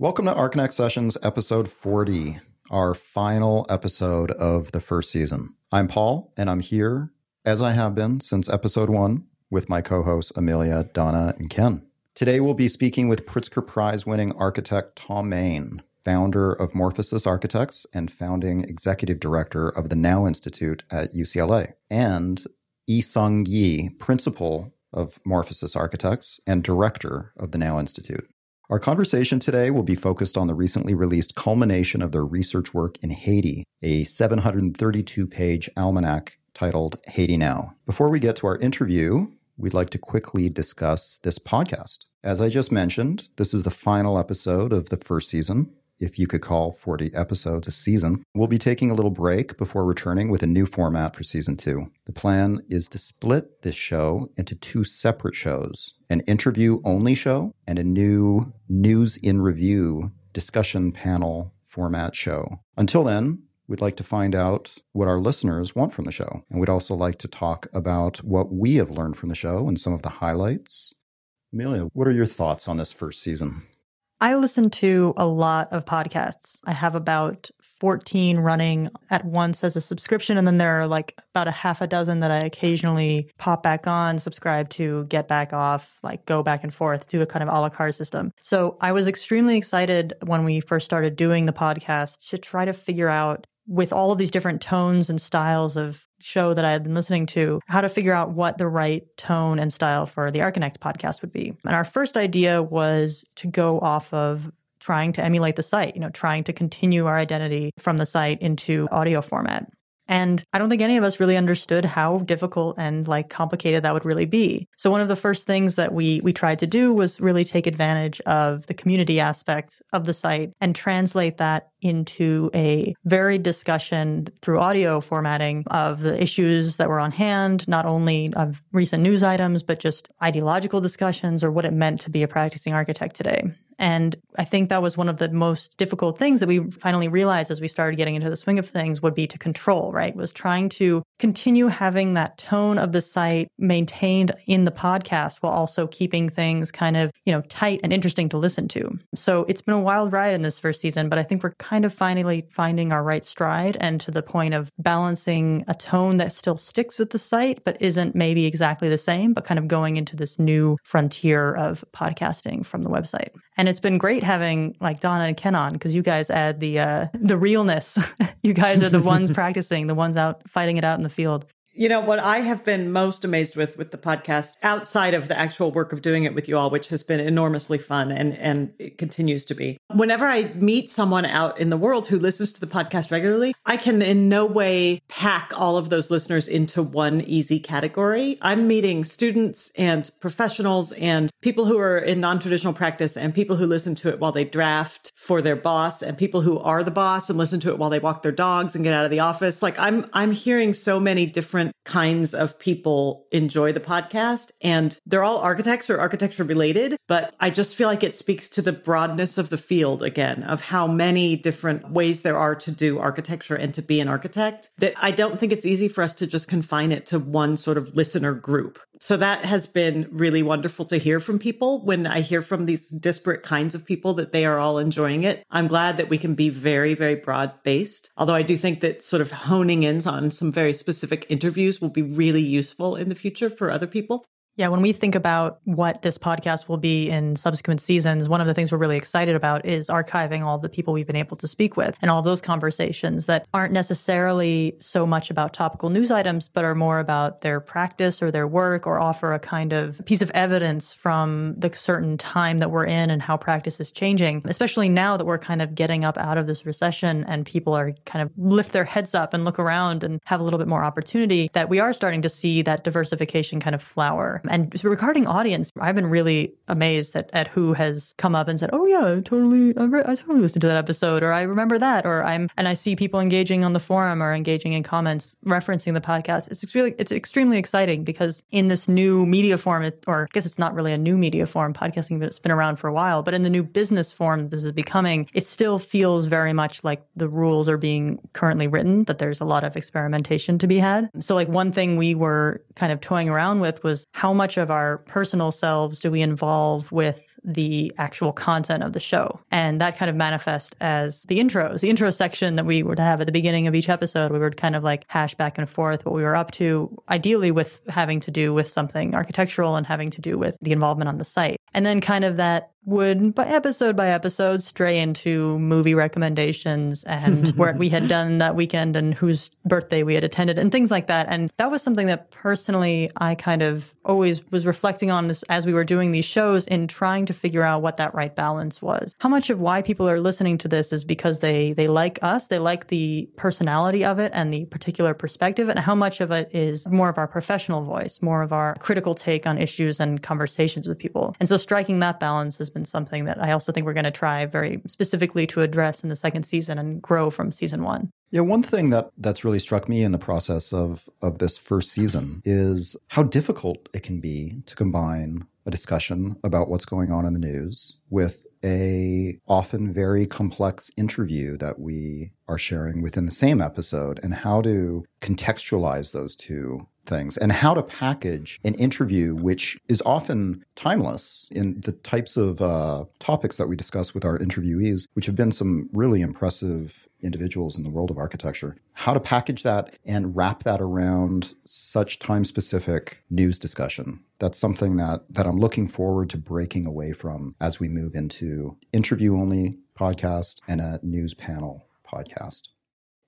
Welcome to Archinect Sessions, episode 40, our final episode of the first season. I'm Paul, and I'm here, as I have been since episode one, with my co hosts Amelia, Donna, and Ken. Today, we'll be speaking with Pritzker Prize winning architect Thom Mayne, founder of Morphosis Architects and founding executive director of the Now Institute at UCLA, and Eui-Sung Yi, principal of Morphosis Architects and director of the Now Institute. Our conversation today will be focused on the recently released culmination of their research work in Haiti, a 732 page almanac titled Haiti Now. Before we get to our interview, we'd like to quickly discuss this podcast. As I just mentioned, this is the final episode of the first season if you could call 40 episodes a season. We'll be taking a little break before returning with a new format for season two. The plan is to split this show into two separate shows an interview only show and a new news in review discussion panel format show. Until then, We'd like to find out what our listeners want from the show. And we'd also like to talk about what we have learned from the show and some of the highlights. Amelia, what are your thoughts on this first season? I listen to a lot of podcasts. I have about 14 running at once as a subscription. And then there are like about a half a dozen that I occasionally pop back on, subscribe to, get back off, like go back and forth, do a kind of a la carte system. So I was extremely excited when we first started doing the podcast to try to figure out with all of these different tones and styles of show that I had been listening to, how to figure out what the right tone and style for the Archinect podcast would be. And our first idea was to go off of trying to emulate the site, you know, trying to continue our identity from the site into audio format. And I don't think any of us really understood how difficult and like complicated that would really be. So one of the first things that we we tried to do was really take advantage of the community aspect of the site and translate that into a varied discussion through audio formatting of the issues that were on hand, not only of recent news items, but just ideological discussions or what it meant to be a practicing architect today. And I think that was one of the most difficult things that we finally realized as we started getting into the swing of things would be to control, right? Was trying to continue having that tone of the site maintained in the podcast while also keeping things kind of, you know, tight and interesting to listen to. So it's been a wild ride in this first season, but I think we're kind of finally finding our right stride and to the point of balancing a tone that still sticks with the site, but isn't maybe exactly the same, but kind of going into this new frontier of podcasting from the website. And it's been great having like Donna and Ken on because you guys add the uh, the realness. you guys are the ones practicing, the ones out fighting it out in the field. You know, what I have been most amazed with with the podcast, outside of the actual work of doing it with you all, which has been enormously fun and, and it continues to be. Whenever I meet someone out in the world who listens to the podcast regularly, I can in no way pack all of those listeners into one easy category. I'm meeting students and professionals and people who are in non traditional practice and people who listen to it while they draft for their boss and people who are the boss and listen to it while they walk their dogs and get out of the office. Like I'm, I'm hearing so many different kinds of people enjoy the podcast and they're all architects or architecture related but i just feel like it speaks to the broadness of the field again of how many different ways there are to do architecture and to be an architect that i don't think it's easy for us to just confine it to one sort of listener group so that has been really wonderful to hear from people when I hear from these disparate kinds of people that they are all enjoying it. I'm glad that we can be very, very broad based. Although I do think that sort of honing in on some very specific interviews will be really useful in the future for other people. Yeah, when we think about what this podcast will be in subsequent seasons, one of the things we're really excited about is archiving all the people we've been able to speak with and all those conversations that aren't necessarily so much about topical news items, but are more about their practice or their work or offer a kind of piece of evidence from the certain time that we're in and how practice is changing, especially now that we're kind of getting up out of this recession and people are kind of lift their heads up and look around and have a little bit more opportunity that we are starting to see that diversification kind of flower and regarding audience, I've been really amazed at, at who has come up and said, "Oh yeah, I totally, I, totally listened to that episode," or "I remember that," or "I'm," and I see people engaging on the forum or engaging in comments referencing the podcast. It's really, it's extremely exciting because in this new media form, or I guess it's not really a new media form. Podcasting has been around for a while, but in the new business form this is becoming, it still feels very much like the rules are being currently written. That there's a lot of experimentation to be had. So, like one thing we were kind of toying around with was how how much of our personal selves do we involve with the actual content of the show. And that kind of manifests as the intros, the intro section that we would have at the beginning of each episode. We would kind of like hash back and forth what we were up to, ideally with having to do with something architectural and having to do with the involvement on the site. And then kind of that would by episode by episode stray into movie recommendations and what we had done that weekend and whose birthday we had attended and things like that. And that was something that personally i kind of always was reflecting on this as we were doing these shows in trying to figure out what that right balance was. How much of why people are listening to this is because they they like us they like the personality of it and the particular perspective and how much of it is more of our professional voice more of our critical take on issues and conversations with people. And so striking that balance has been something that I also think we're going to try very specifically to address in the second season and grow from season one. Yeah, one thing that that's really struck me in the process of of this first season is how difficult it can be to combine a discussion about what's going on in the news with a often very complex interview that we are sharing within the same episode and how to contextualize those two things and how to package an interview which is often timeless in the types of uh, topics that we discuss with our interviewees which have been some really impressive individuals in the world of architecture how to package that and wrap that around such time specific news discussion that's something that that I'm looking forward to breaking away from as we move into interview only podcast and a news panel podcast.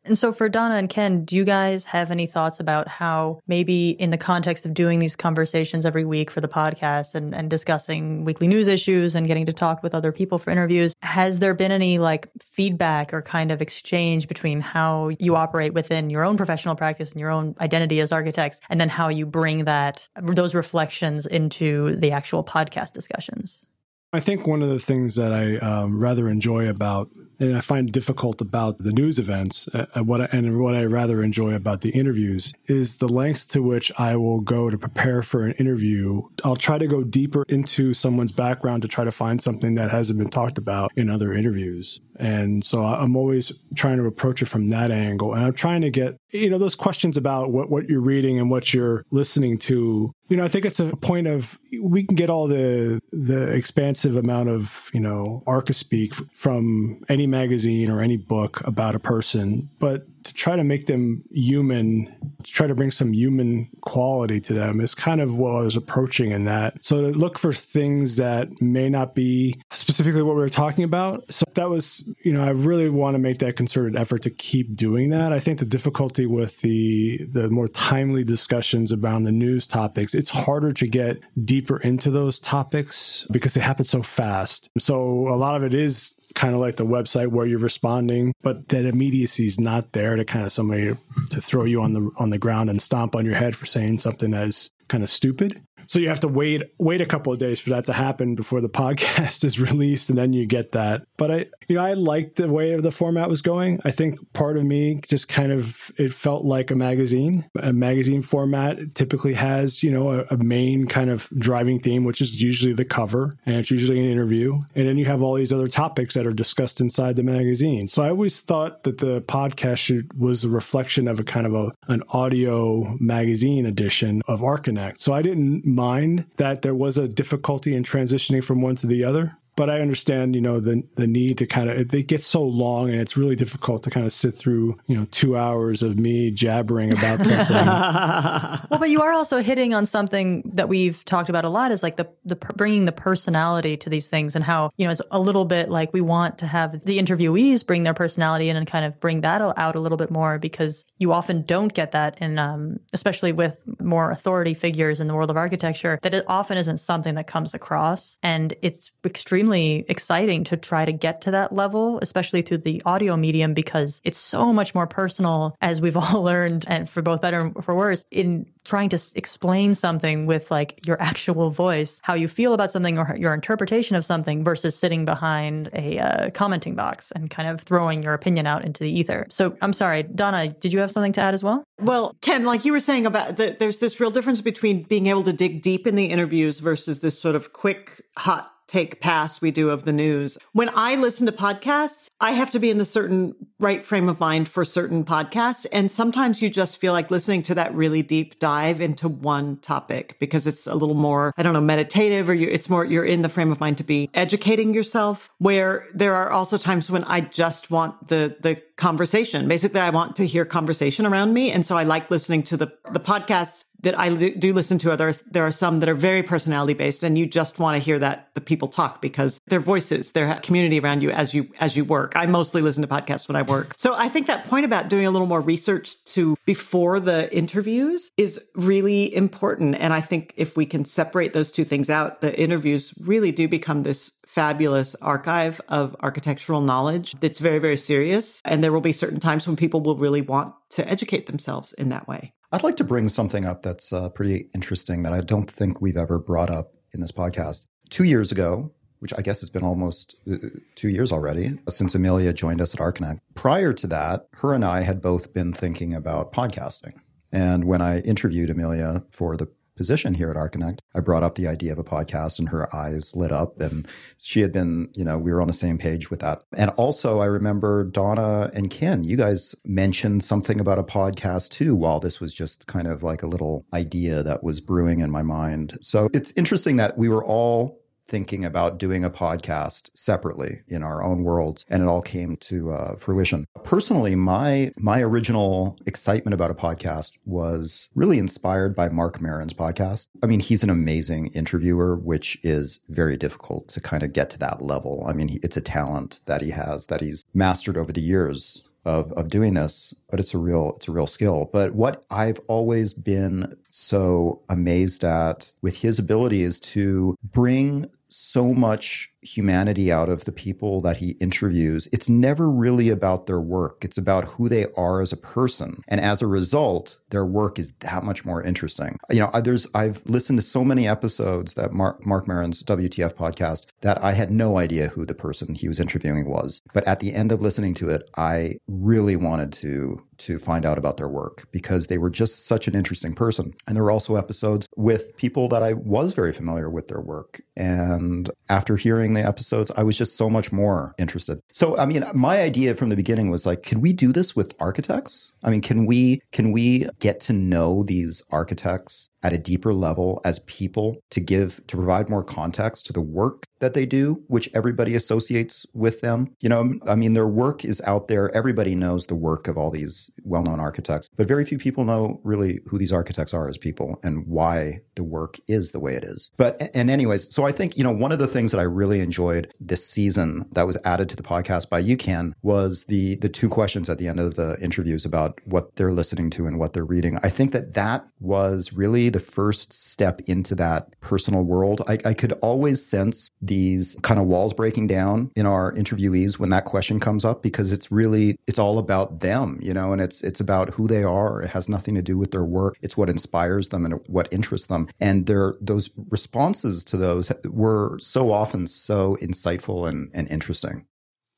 And so, for Donna and Ken, do you guys have any thoughts about how maybe in the context of doing these conversations every week for the podcast and, and discussing weekly news issues and getting to talk with other people for interviews, has there been any like feedback or kind of exchange between how you operate within your own professional practice and your own identity as architects, and then how you bring that, those reflections into the actual podcast discussions? I think one of the things that I um, rather enjoy about and I find difficult about the news events, uh, uh, what I, and what I rather enjoy about the interviews is the length to which I will go to prepare for an interview. I'll try to go deeper into someone's background to try to find something that hasn't been talked about in other interviews. And so I'm always trying to approach it from that angle. And I'm trying to get, you know, those questions about what, what you're reading and what you're listening to. You know, I think it's a point of we can get all the the expansive amount of, you know, speak from any magazine or any book about a person, but to try to make them human, to try to bring some human quality to them is kind of what I was approaching in that. So to look for things that may not be specifically what we were talking about. So that was, you know, I really want to make that concerted effort to keep doing that. I think the difficulty with the the more timely discussions around the news topics, it's harder to get deeper into those topics because they happen so fast. So a lot of it is kind of like the website where you're responding, but that immediacy is not there to kind of somebody to throw you on the on the ground and stomp on your head for saying something as kind of stupid. So you have to wait wait a couple of days for that to happen before the podcast is released, and then you get that. But I, you know, I liked the way the format was going. I think part of me just kind of it felt like a magazine. A magazine format typically has you know a, a main kind of driving theme, which is usually the cover, and it's usually an interview, and then you have all these other topics that are discussed inside the magazine. So I always thought that the podcast should, was a reflection of a kind of a an audio magazine edition of Archinect. So I didn't mind that there was a difficulty in transitioning from one to the other but I understand, you know, the the need to kind of it gets so long and it's really difficult to kind of sit through, you know, two hours of me jabbering about something. well, but you are also hitting on something that we've talked about a lot is like the the bringing the personality to these things and how you know it's a little bit like we want to have the interviewees bring their personality in and kind of bring that out a little bit more because you often don't get that in um, especially with more authority figures in the world of architecture that it often isn't something that comes across and it's extremely extremely exciting to try to get to that level, especially through the audio medium, because it's so much more personal, as we've all learned, and for both better and for worse, in trying to explain something with like your actual voice, how you feel about something or your interpretation of something versus sitting behind a uh, commenting box and kind of throwing your opinion out into the ether. So I'm sorry, Donna, did you have something to add as well? Well, Ken, like you were saying about the, there's this real difference between being able to dig deep in the interviews versus this sort of quick, hot take pass we do of the news. When I listen to podcasts, I have to be in the certain right frame of mind for certain podcasts. And sometimes you just feel like listening to that really deep dive into one topic because it's a little more, I don't know, meditative or you, it's more, you're in the frame of mind to be educating yourself where there are also times when I just want the, the conversation. Basically, I want to hear conversation around me. And so I like listening to the, the podcasts that I do listen to. Others, there are some that are very personality based and you just want to hear that the people talk because their voices, their community around you as you, as you work. I mostly listen to podcasts when I work. So I think that point about doing a little more research to before the interviews is really important. And I think if we can separate those two things out, the interviews really do become this fabulous archive of architectural knowledge that's very, very serious. And there will be certain times when people will really want to educate themselves in that way. I'd like to bring something up that's uh, pretty interesting that I don't think we've ever brought up in this podcast. Two years ago, which I guess has been almost uh, two years already since Amelia joined us at Archinect. Prior to that, her and I had both been thinking about podcasting. And when I interviewed Amelia for the position here at Archinect, I brought up the idea of a podcast and her eyes lit up and she had been, you know, we were on the same page with that. And also I remember Donna and Ken, you guys mentioned something about a podcast too while this was just kind of like a little idea that was brewing in my mind. So it's interesting that we were all thinking about doing a podcast separately in our own worlds, and it all came to uh, fruition. Personally, my my original excitement about a podcast was really inspired by Marc Maron's podcast. I mean, he's an amazing interviewer, which is very difficult to kind of get to that level. I mean, it's a talent that he has that he's mastered over the years of of doing this, but it's a real it's a real skill. But what I've always been so amazed at with his ability is to bring so much humanity out of the people that he interviews. It's never really about their work. It's about who they are as a person. And as a result, their work is that much more interesting. You know, there's I've listened to so many episodes that Mark Marc Maron's WTF podcast that I had no idea who the person he was interviewing was. But at the end of listening to it, I really wanted to to find out about their work because they were just such an interesting person. And there were also episodes with people that I was very familiar with their work. And after hearing the episodes, I was just so much more interested. So, I mean, my idea from the beginning was like, could we do this with architects? I mean, can we can we get to know these architects at a deeper level as people to give to provide more context to the work that they do, which everybody associates with them. You know, I mean, their work is out there. Everybody knows the work of all these well known architects, but very few people know really who these architects are as people and why the work is the way it is. But, and anyways, so I think, you know, one of the things that I really enjoyed this season that was added to the podcast by UCAN was the, the two questions at the end of the interviews about what they're listening to and what they're reading. I think that that was really the first step into that personal world. I, I could always sense these kind of walls breaking down in our interviewees when that question comes up because it's really it's all about them, you know, and it's it's about who they are. It has nothing to do with their work. It's what inspires them and what interests them. And their those responses to those were so often so insightful and, and interesting.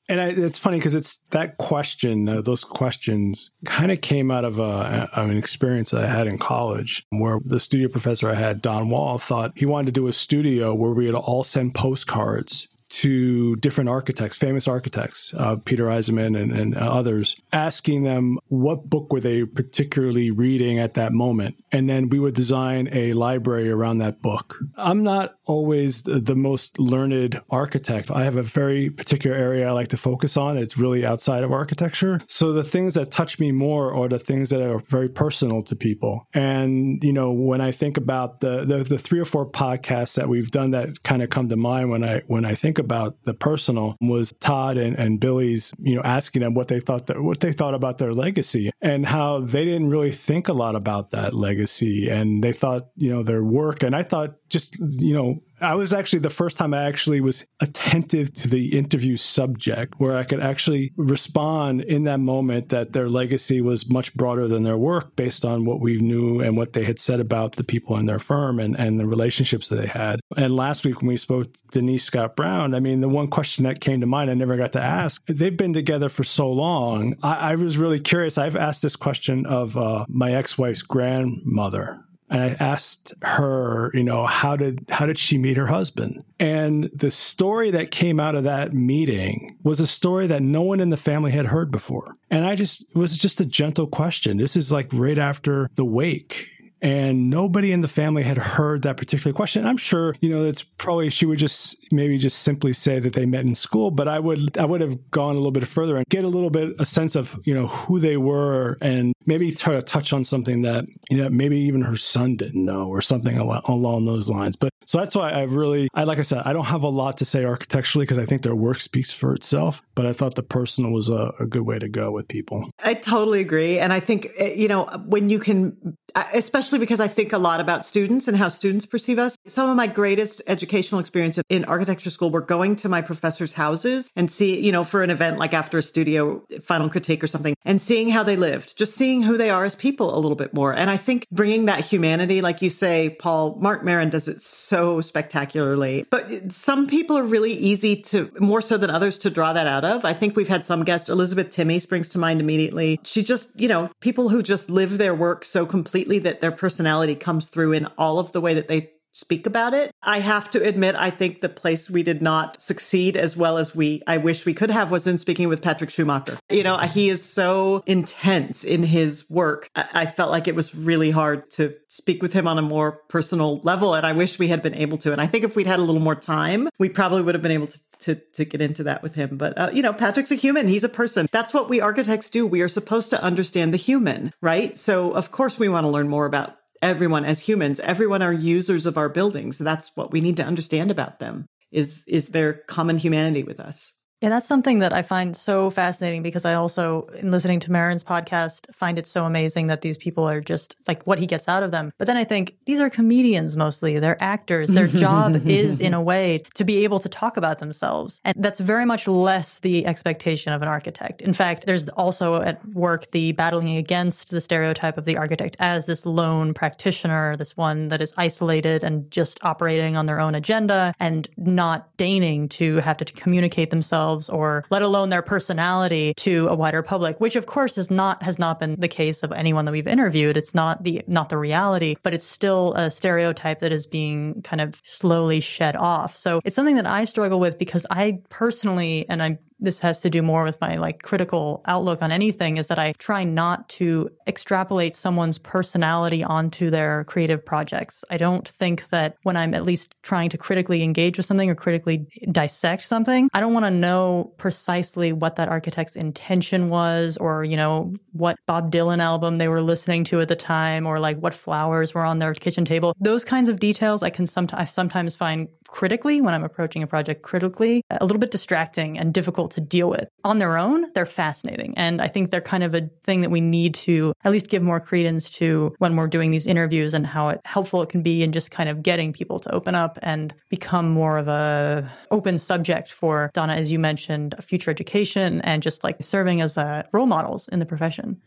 And I, it's funny because it's that question, uh, those questions kind of came out of, a, of an experience I had in college where the studio professor I had, Don Wall, thought he wanted to do a studio where we would all send postcards to different architects, famous architects, uh, Peter Eisenman and, and others, asking them what book were they particularly reading at that moment. And then we would design a library around that book. I'm not always the, the most learned architect. I have a very particular area I like to focus on. It's really outside of architecture. So the things that touch me more are the things that are very personal to people. And, you know, when I think about the, the, the three or four podcasts that we've done that kind of come to mind when I, when I think about the personal was Tod and, and Billie's, you know, asking them what they thought that, what they thought about their legacy and how they didn't really think a lot about that legacy and they thought, you know, their work. And I thought just, you know, I was actually the first time I actually was attentive to the interview subject where I could actually respond in that moment that their legacy was much broader than their work based on what we knew and what they had said about the people in their firm and, and the relationships that they had. And last week when we spoke to Denise Scott Brown, I mean, the one question that came to mind I never got to ask, they've been together for so long. I, I was really curious. I've asked this question of uh, my ex-wife's grandmother and I asked her, you know, how did how did she meet her husband? And the story that came out of that meeting was a story that no one in the family had heard before. And I just it was just a gentle question. This is like right after the wake and nobody in the family had heard that particular question. I'm sure, you know, it's probably she would just maybe just simply say that they met in school, but I would I would have gone a little bit further and get a little bit a sense of, you know, who they were and maybe try to touch on something that, you know, maybe even her son didn't know or something along those lines. But so that's why I really, I like I said, I don't have a lot to say architecturally because I think their work speaks for itself. But I thought the personal was a, a, good way to go with people. I totally agree, and I think eh, you know when you can, especially because I think a lot about students and how students perceive us. Some of my greatest educational experience in architecture school were going to my professors' houses and see, you know, for an event like after a studio final critique or something, and seeing how they lived, just seeing who they are as people a little bit more. And I think bringing that humanity, like you say, Paul, Marc Maron does it so so spectacularly. But some people are really easy to, more so than others, to draw that out of. I think we've had some guests, Elizabeth Timme springs to mind immediately. She just, you know, people who just live their work so completely that their personality comes through in all of the way that they speak about it. I have to admit, I think the place we did not succeed as well as we, I wish we could have was in speaking with Patrik Schumacher. You know, he is so intense in his work. I felt like it was really hard to speak with him on a more personal level. And I wish we had been able to. And I think if we'd had a little more time, we probably would have been able to to to get into that with him. But uh, you know, Patrik's a human. He's a person. That's what we architects do. We are supposed to understand the human, right? So of course we want to learn more about everyone as humans, everyone are users of our buildings. That's what we need to understand about them is is their common humanity with us. Yeah, that's something that I find so fascinating because I also, in listening to Maron's podcast, find it so amazing that these people are just like what he gets out of them. But then I think these are comedians mostly. They're actors. Their job is, in a way, to be able to talk about themselves. And that's very much less the expectation of an architect. In fact, there's also at work the battling against the stereotype of the architect as this lone practitioner, this one that is isolated and just operating on their own agenda and not deigning to have to communicate themselves themselves or let alone their personality to a wider public, which of course is not has not been the case of anyone that we've interviewed. It's not the not the reality, but it's still a stereotype that is being kind of slowly shed off. So it's something that I struggle with because I personally and I this has to do more with my like critical outlook on anything is that I try not to extrapolate someone's personality onto their creative projects. I don't think that when I'm at least trying to critically engage with something or critically dissect something, I don't want to know precisely what that architect's intention was or, you know, what Bob Dylan album they were listening to at the time or like what flowers were on their kitchen table. Those kinds of details I can sometimes sometimes find critically when I'm approaching a project critically a little bit distracting and difficult to deal with. On their own, they're fascinating. And I think they're kind of a thing that we need to at least give more credence to when we're doing these interviews and how it, helpful it can be in just kind of getting people to open up and become more of a open subject for Donna, as you mentioned, future education and just like serving as uh, role models in the profession.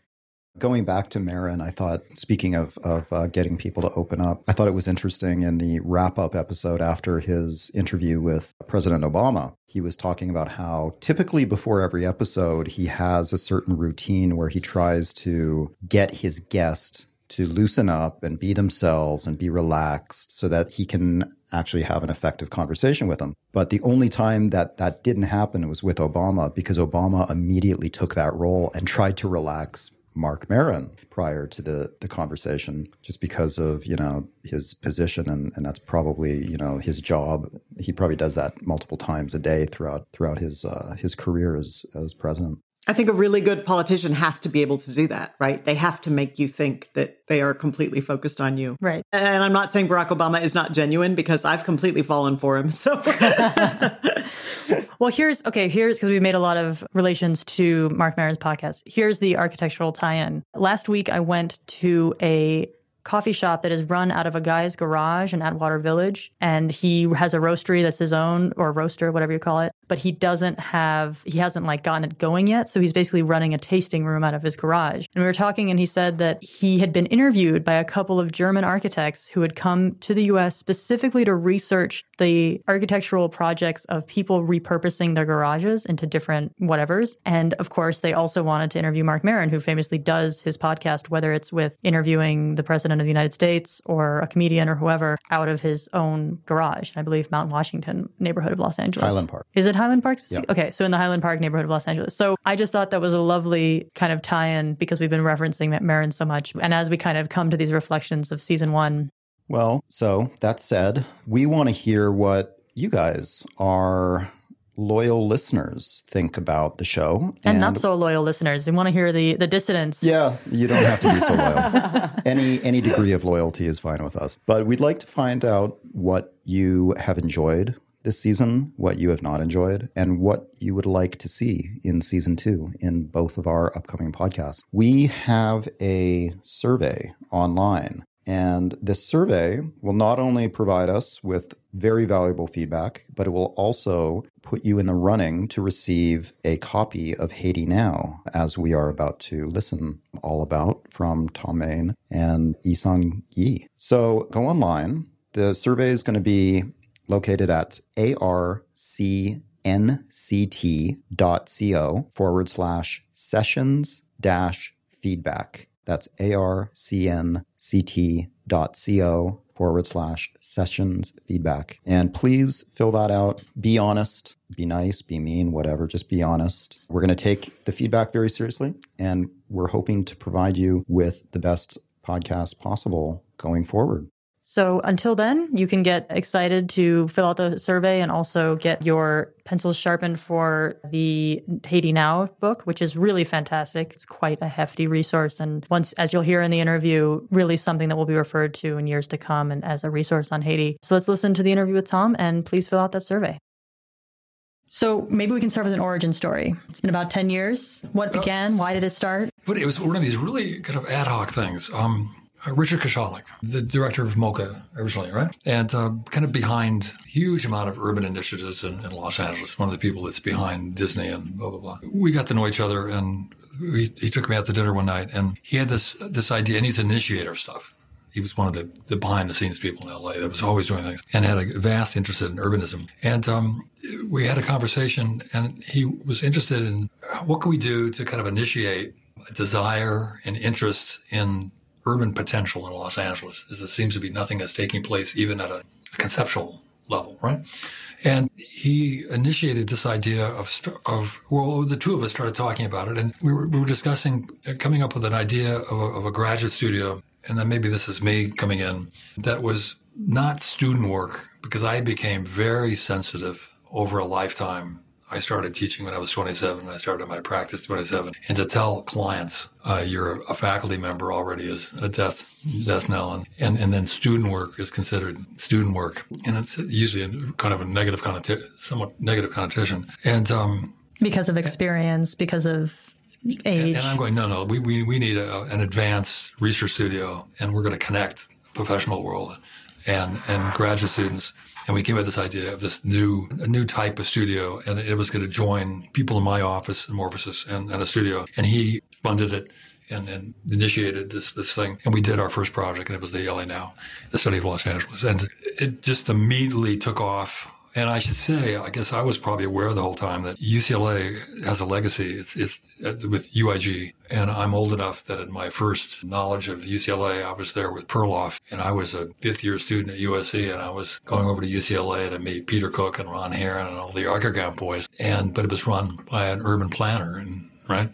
Going back to Maron, I thought, speaking of, of uh, getting people to open up, I thought it was interesting in the wrap up episode after his interview with President Obama. He was talking about how typically before every episode, he has a certain routine where he tries to get his guest to loosen up and be themselves and be relaxed so that he can actually have an effective conversation with them. But the only time that that didn't happen was with Obama because Obama immediately took that role and tried to relax Marc Maron prior to the, the conversation, just because of, you know, his position and, and that's probably, you know, his job. He probably does that multiple times a day throughout throughout his uh, his career as as president. I think a really good politician has to be able to do that, right? They have to make you think that they are completely focused on you. Right. And I'm not saying Barack Obama is not genuine because I've completely fallen for him. So Well, here's okay, here's because we made a lot of relations to Marc Maron's podcast. Here's the architectural tie-in. Last week I went to a coffee shop that is run out of a guy's garage in Atwater Village. And he has a roastery that's his own, or roaster, whatever you call it. but he doesn't have, he hasn't like gotten it going yet. So he's basically running a tasting room out of his garage. And we were talking and he said that he had been interviewed by a couple of German architects who had come to the US specifically to research the architectural projects of people repurposing their garages into different whatevers. And of course, they also wanted to interview Marc Maron, who famously does his podcast, whether it's with interviewing the president of the United States or a comedian or whoever, out of his own garage. I believe Mount Washington neighborhood of Los Angeles. Highland Park. Is it Highland Park? Yeah. Okay, so in the Highland Park neighborhood of Los Angeles. So I just thought that was a lovely kind of tie-in because we've been referencing Maron so much. And as we kind of come to these reflections of season one, well, so that said, we want to hear what you guys, our loyal listeners, think about the show. And, and not so loyal listeners. We want to hear the the dissidents. Yeah, you don't have to be so loyal. any any degree of loyalty is fine with us. But we'd like to find out what you have enjoyed this season, what you have not enjoyed, and what you would like to see in season two in both of our upcoming podcasts. We have a survey online and this survey will not only provide us with very valuable feedback, but it will also put you in the running to receive a copy of Haiti Now, as we are about to listen all about from Thom Mayne and Eui-Sung Yi. So go online. The survey is going to be located at arcnct.co forward slash sessions dash feedback. That's arcnct.co forward slash sessions feedback. And please fill that out. Be honest, be nice, be mean, whatever. Just be honest. We're going to take the feedback very seriously, and we're hoping to provide you with the best podcast possible going forward. So until then, you can get excited to fill out the survey and also get your pencils sharpened for the Haiti Now book, which is really fantastic. It's quite a hefty resource. And once, as you'll hear in the interview, really something that will be referred to in years to come and as a resource on Haiti. So let's listen to the interview with Thom and please fill out that survey. So maybe we can start with an origin story. It's been about 10 years. What began? Why did it start? But it was one of these really kind of ad hoc things. Um, uh, Richard Koshalek, the director of MoCA originally, right? And uh, kind of behind huge amount of urban initiatives in, in, Los Angeles. One of the people that's behind Disney and blah blah blah. We got to know each other, and he, he took me out to dinner one night, and he had this this idea, and he's an initiator of stuff. He was one of the, the behind the scenes people in LA that was always doing things and had a vast interest in urbanism. And um, we had a conversation, and he was interested in what can we do to kind of initiate desire and interest in urban potential in Los Angeles. There seems to be nothing that's taking place even at a conceptual level, right? And he initiated this idea of, of well, the two of us started talking about it, and we were, we were discussing uh, coming up with an idea of a, of a graduate studio, and then maybe this is me coming in, that was not student work, because I became very sensitive over a lifetime I started teaching when I was 27. I started my practice 27. And to tell clients, uh, you're a faculty member already is a death, death knell. And, and, and then student work is considered student work. And it's usually a, kind of a negative connotation, somewhat negative connotation. And, um, because of experience, because of age. And, and I'm going, no, no, we, we, we need a, an advanced research studio and we're going to connect professional world and, and graduate students and we came up with this idea of this new a new type of studio, and it was going to join people in my office, Morphosis, and, and a studio. And he funded it and, and initiated this this thing. And we did our first project, and it was the LA Now, the study of Los Angeles, and it just immediately took off and I should say, I guess I was probably aware the whole time that UCLA has a legacy. It's, it's uh, with UIG. And I'm old enough that in my first knowledge of UCLA, I was there with Perloff and I was a fifth year student at USC and I was going over to UCLA to meet Peter Cook and Ron Herron and all the Archigram boys. And, but it was run by an urban planner and, right?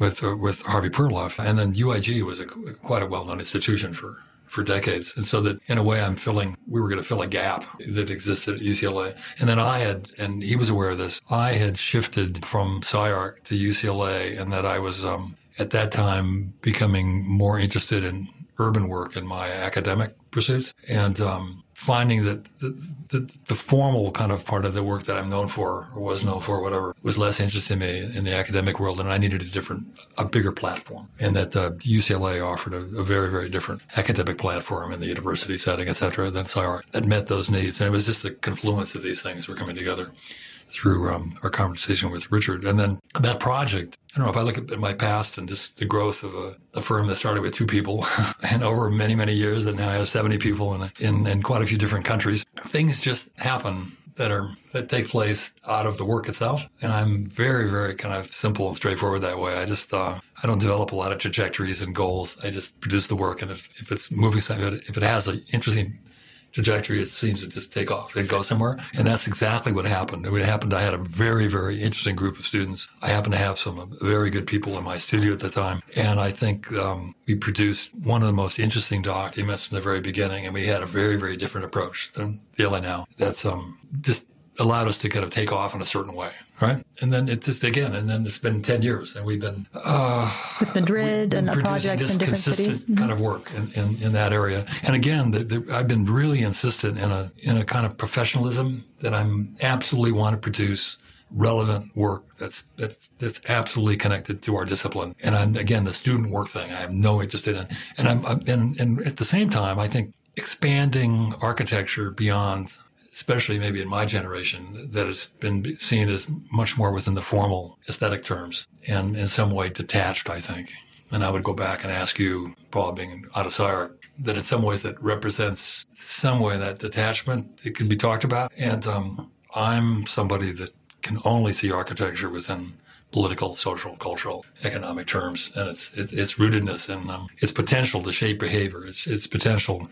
With, uh, with Harvey Perloff. And then UIG was a, quite a well-known institution for for decades. And so that in a way I'm filling, we were going to fill a gap that existed at UCLA. And then I had, and he was aware of this, I had shifted from SCI-Arc to UCLA and that I was, um, at that time becoming more interested in urban work in my academic pursuits. And, um, finding that the, the, the, formal kind of part of the work that I'm known for or was known for, whatever, was less interested in me in the academic world, and I needed a different, a bigger platform, and that uh, UCLA offered a, a, very, very different academic platform in the university setting, et cetera, than SCI-Arc that met those needs, and it was just the confluence of these things were coming together. Through um, our conversation with Richard. And then that project, I don't know if I look at my past and just the growth of a, a firm that started with two people and over many, many years that now has 70 people in, in, in quite a few different countries, things just happen that are that take place out of the work itself. And I'm very, very kind of simple and straightforward that way. I just uh, I don't develop a lot of trajectories and goals. I just produce the work, and if, if it's moving, something if it has an interesting trajectory, it seems to just take off and go somewhere. And that's exactly what happened. It happened. I had a very, very interesting group of students. I happened to have some very good people in my studio at the time. And I think um, we produced one of the most interesting documents from the very beginning. And we had a very, very different approach than the LA Now. That's um, just allowed us to kind of take off in a certain way, right? And then it just again, and then it's been ten years, and we've been uh, with Madrid and projects in different cities, mm-hmm. kind of work in, in, in, that area. And again, the, the, I've been really insistent in a in a kind of professionalism that I'm absolutely want to produce relevant work that's that's that's absolutely connected to our discipline. And I'm again the student work thing. I have no interest in it. And I'm, I'm and and at the same time, I think expanding architecture beyond especially maybe in my generation, that has been seen as much more within the formal aesthetic terms and in some way detached, I think. And I would go back and ask you, Paul, being out of that in some ways that represents some way that detachment, it can be talked about. And um, I'm somebody that can only see architecture within political, social, cultural, economic terms, and its its rootedness and um, its potential to shape behavior, its its potential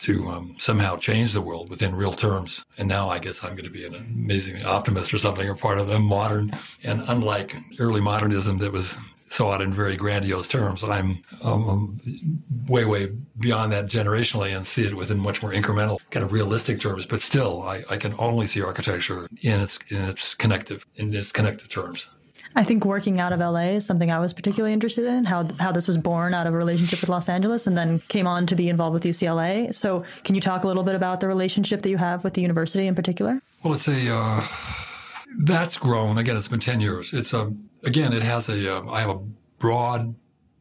to um, somehow change the world within real terms. And now I guess I'm going to be an amazing optimist or something, or part of the modern. And unlike early modernism that was saw in very grandiose terms, I'm um, um, way, way beyond that generationally and see it within much more incremental, kind of realistic terms. But still, I, I can only see architecture in its in its connective in its connective terms. I think working out of LA is something I was particularly interested in, how how this was born out of a relationship with Los Angeles and then came on to be involved with UCLA. So, can you talk a little bit about the relationship that you have with the university in particular? Well, it's a uh, that's grown. Again, it's been 10 years. It's a again, it has a uh, I have a broad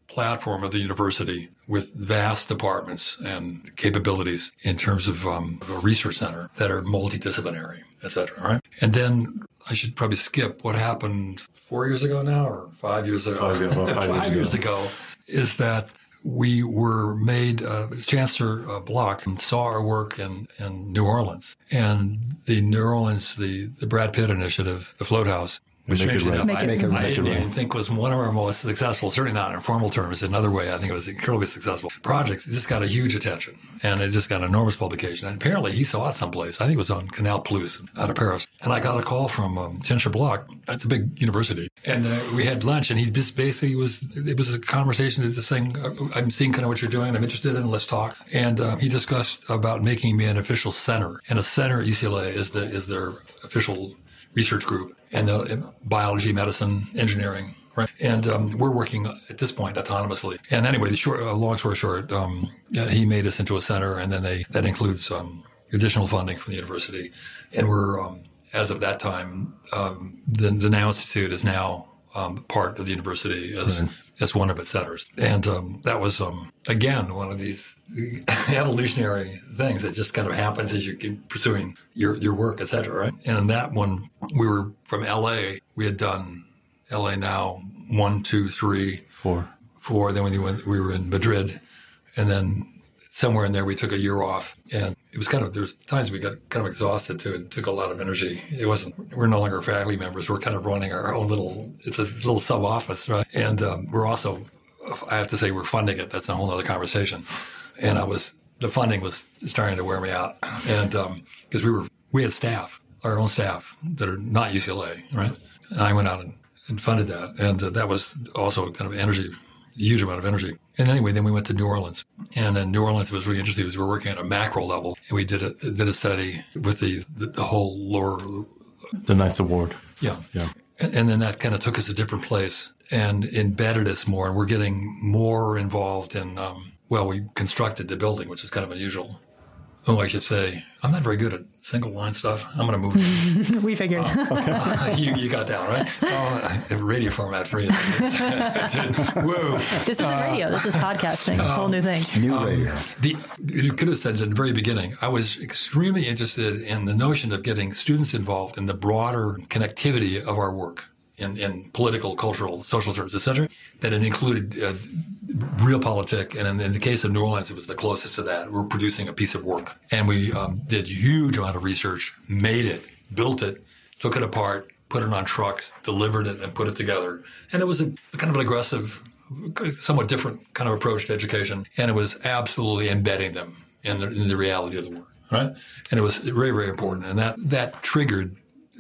platform of the university with vast departments and capabilities in terms of um, a research center that are multidisciplinary, et cetera. Right? And then I should probably skip what happened four years ago now or five years ago. Five, well, five, five years, ago. ago. is that we were made, uh, Chancellor uh, Block saw our work in, in New Orleans and the New Orleans, the, the Brad Pitt initiative, the Float House, which strangely enough, make it, make it, I didn't think was one of our most successful, certainly not in formal terms. In another way, I think it was incredibly successful. Projects just got a huge attention and it just got enormous publication. And apparently he saw it someplace. I think it was on Canal Plus out of Paris. And I got a call from um, Chancellor Block. It's a big university. And uh, we had lunch and he just basically was, it was a conversation just saying, uh, I'm seeing kind of what you're doing. I'm interested in, let's talk. And uh, he discussed about making me an official center. And a center at UCLA is the, is their official research group and the biology, medicine, engineering, right? And um, we're working at this point autonomously. And anyway, the short, uh, long story short, um, he made us into a center, and then they that includes um, additional funding from the university, and we're um, as of that time, um, the, the Now Institute is now um, part of the university as right. As one of its centers, and um, that was um, again one of these evolutionary things that just kind of happens as you keep pursuing your, your work, et cetera, right? And in that one, we were from LA. We had done LA now one, two, three, four, four. Then we went, we were in Madrid, and then somewhere in there we took a year off, and it was kind of there's times we got kind of exhausted too. It took a lot of energy. It wasn't we're no longer faculty members. We're kind of running our own little. It's a little sub office, right? And um, we're also I have to say we're funding it. That's a whole other conversation and I was the funding was starting to wear me out, and because um, we were we had staff, our own staff that are not UCLA, right? And I went out and, and funded that, and uh, that was also kind of energy, huge amount of energy. And anyway, then we went to New Orleans, and in New Orleans it was really interesting because we were working at a macro level, and we did a did a study with the the, the whole lower. The Ninth Ward, yeah, yeah, and, and then that kind of took us a different place and embedded us more, and we're getting more involved in. Um, well, we constructed the building, which is kind of unusual Oh, I should say, I'm not very good at single line stuff. I'm going to move. we figured. Oh, you, you got that right. Oh, radio format for you. It's, it's, whoa. This isn't uh, radio. This is podcasting. It's a whole new um, thing. New um, radio. The, you could have said in the very beginning, I was extremely interested in the notion of getting students involved in the broader connectivity of our work in, in political, cultural, social terms, etc. That it included uh, realpolitik, and in, in, the case of New Orleans, it was the closest to that. We're producing a piece of work, and we um, did huge amount of research, made it, built it, took it apart, put it on trucks, delivered it, and put it together. And it was a, a kind of an aggressive, somewhat different kind of approach to education, and it was absolutely embedding them in the, in the reality of the work, right? And it was very, very important, and that that triggered